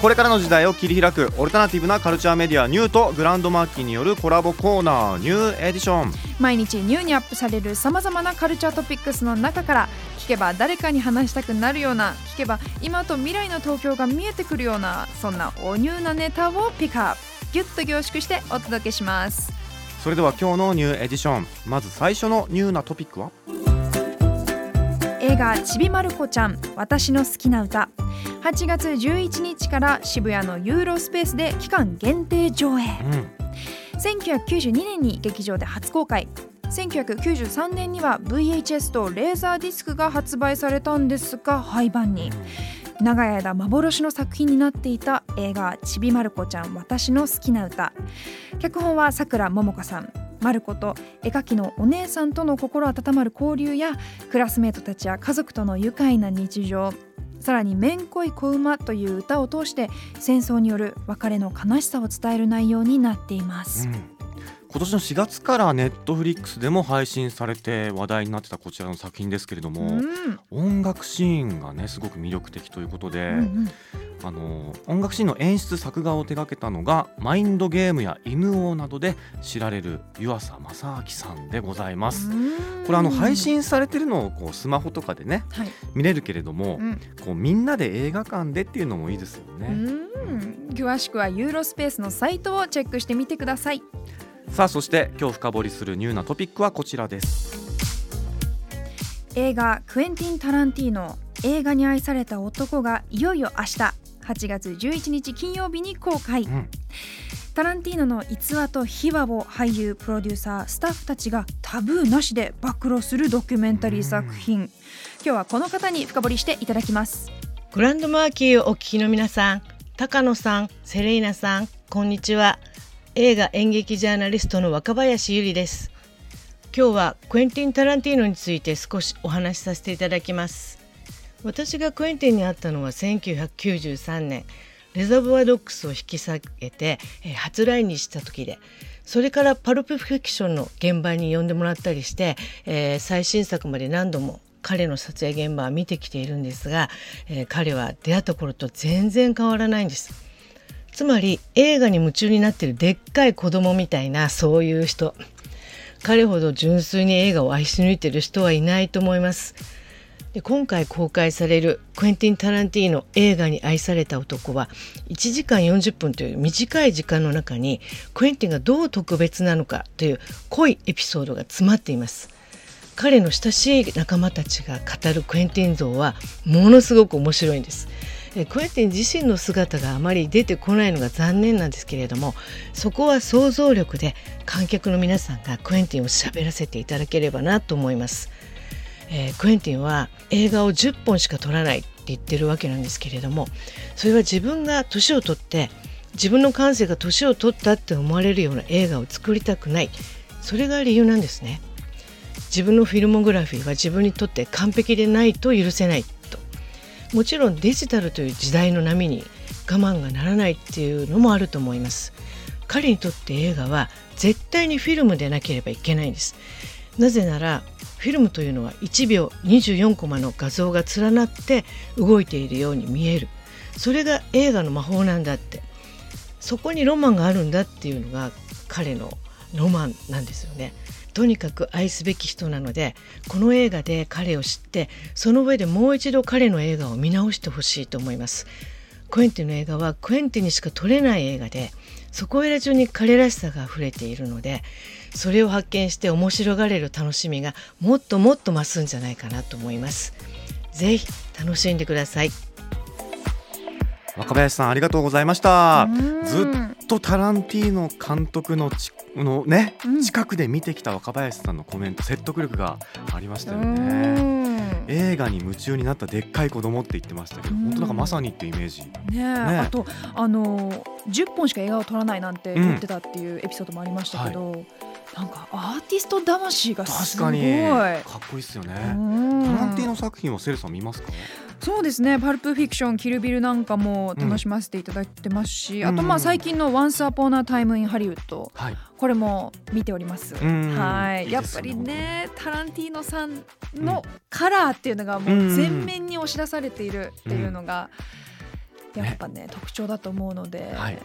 これからの時代を切り開くオルタナティブなカルチャーメディアニューとグランドマーキーによるコラボコーナーニューエディション。毎日ニューにアップされるさまざまなカルチャートピックスの中から聞けば誰かに話したくなるような聞けば今と未来の東京が見えてくるようなそんなおニューなネタをピックアップ。ギュッと凝縮してお届けします。それでは今日のニューエディション。まず最初のニューなトピックは？映画「ちびまる子ちゃん私の好きな歌」8月11日から渋谷のユーロスペースで期間限定上映。うん。1992年に劇場で初公開。1993年には VHS とレーザーディスクが発売されたんですが廃盤に。長い間幻の作品になっていた映画「ちびまる子ちゃん私の好きな歌」脚本はさくらももかさん。まる子と絵描きのお姉さんとの心温まる交流やクラスメートたちや家族との愉快な日常さらに「めんこい子馬」という歌を通して戦争による別れの悲しさを伝える内容になっています。今年の4月からネットフリックスでも配信されて話題になってたこちらの作品ですけれども、うん。音楽シーンがねすごく魅力的ということで、うんうん。あの音楽シーンの演出作画を手掛けたのがマインドゲームや犬王などで知られる湯浅正明さんでございます。これあの配信されてるのをこうスマホとかでねはい、見れるけれども、うん。こうみんなで映画館でっていうのもいいですよね。うん。詳しくはユーロスペースのサイトをチェックしてみてくださいさあそして今日深掘りするニューなトピックはこちらです。映画クエンティン・タランティーノ映画に愛された男がいよいよ明日8月11日金曜日に公開、ん。タランティーノの逸話と秘話を俳優プロデューサースタッフたちがタブーなしで暴露するドキュメンタリー作品。今日はこの方に深掘りしていただきます。グランドマーキーをお聞きの皆さん、高野さん、セレイナさん、こんにちは。映画演劇ジャーナリストの若林ゆりです。今日はクエンティン・タランティーノについて少しお話しさせていただきます。私がクエンティンに会ったのは1993年、レザボアドックスを引き下げて、初来日した時で、それからパルプフィクションの現場に呼んでもらったりして、えー最新作まで何度も彼の撮影現場は見てきているんですが、えー彼は出会った頃と全然変わらないんです。つまり映画に夢中になってるでっかい子供みたいなそういう人。彼ほど純粋に映画を愛し抜いてる人はいないと思います。で今回公開されるクエンティン・タランティーノ映画に愛された男は1時間40分という短い時間の中にクエンティンがどう特別なのかという濃いエピソードが詰まっています。彼の親しい仲間たちが語るクエンティン像はものすごく面白いんです。えクエンティン自身の姿があまり出てこないのが残念なんですけれどもそこは想像力で観客の皆さんがクエンティンを喋らせていただければなと思います。えークエンティンは映画を10本しか撮らないって言ってるわけなんですけれどもそれは自分が年を取って自分の感性が年を取ったって思われるような映画を作りたくない。それが理由なんですね。自分のフィルモグラフィーは自分にとって完璧でないと許せない。もちろんデジタルという時代の波に我慢がならないっていうのもあると思います。彼にとって映画は絶対にフィルムでなければいけないんです。なぜならフィルムというのは1秒24コマの画像が連なって動いているように見える。それが映画の魔法なんだって。そこにロマンがあるんだっていうのが彼のロマンなんですよね。とにかく愛すべき人なのでこの映画で彼を知ってその上でもう一度彼の映画を見直してほしいと思います。クエンティの映画はクエンティにしか撮れない映画でそこら中に彼らしさが溢れているのでそれを発見して面白がれる楽しみがもっともっと増すんじゃないかなと思います。ぜひ楽しんでください。若林さんありがとうございました。うん。ずっとタランティーノ監督のちのね、うん。近くで見てきた若林さんのコメント説得力がありましたようねん。映画に夢中になったでっかい子供って言ってましたけどうん。本当なんかまさにっていうイメージ。ねえあとあの10本しか映画を撮らないなんて言ってたっていうエピソードもありましたけど、なんかアーティスト魂がすごい。確かに。かっこいいですよね。うん。タランティーノ作品をセルさん見ますか？そうですね。パルプフィクションキルビルなんかも楽しませていただいてますし、うん。あとまあ最近の Once Upon a Time in Hollywood はい。これも見ております。ん。はい。やっぱりねタランティーノさんのカラーっていうのがもう全面に押し出されているっていうのが、うん。やっぱね特徴だと思うので、はい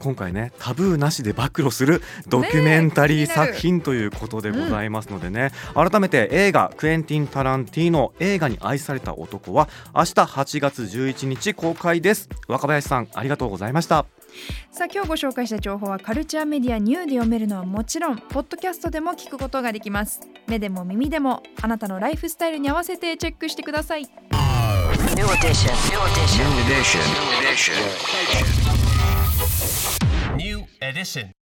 今回ねタブーなしで暴露するドキュメンタリー作品ということでございますのでね、改めて映画クエンティン・タランティーノ映画に愛された男は明日8月11日公開です若林さんありがとうございましたさあ今日ご紹介した情報はカルチャーメディアニューで読めるのはもちろんポッドキャストでも聞くことができます目でも耳でもあなたのライフスタイルに合わせてチェックしてください New edition. New edition. New edition. New edition. edition.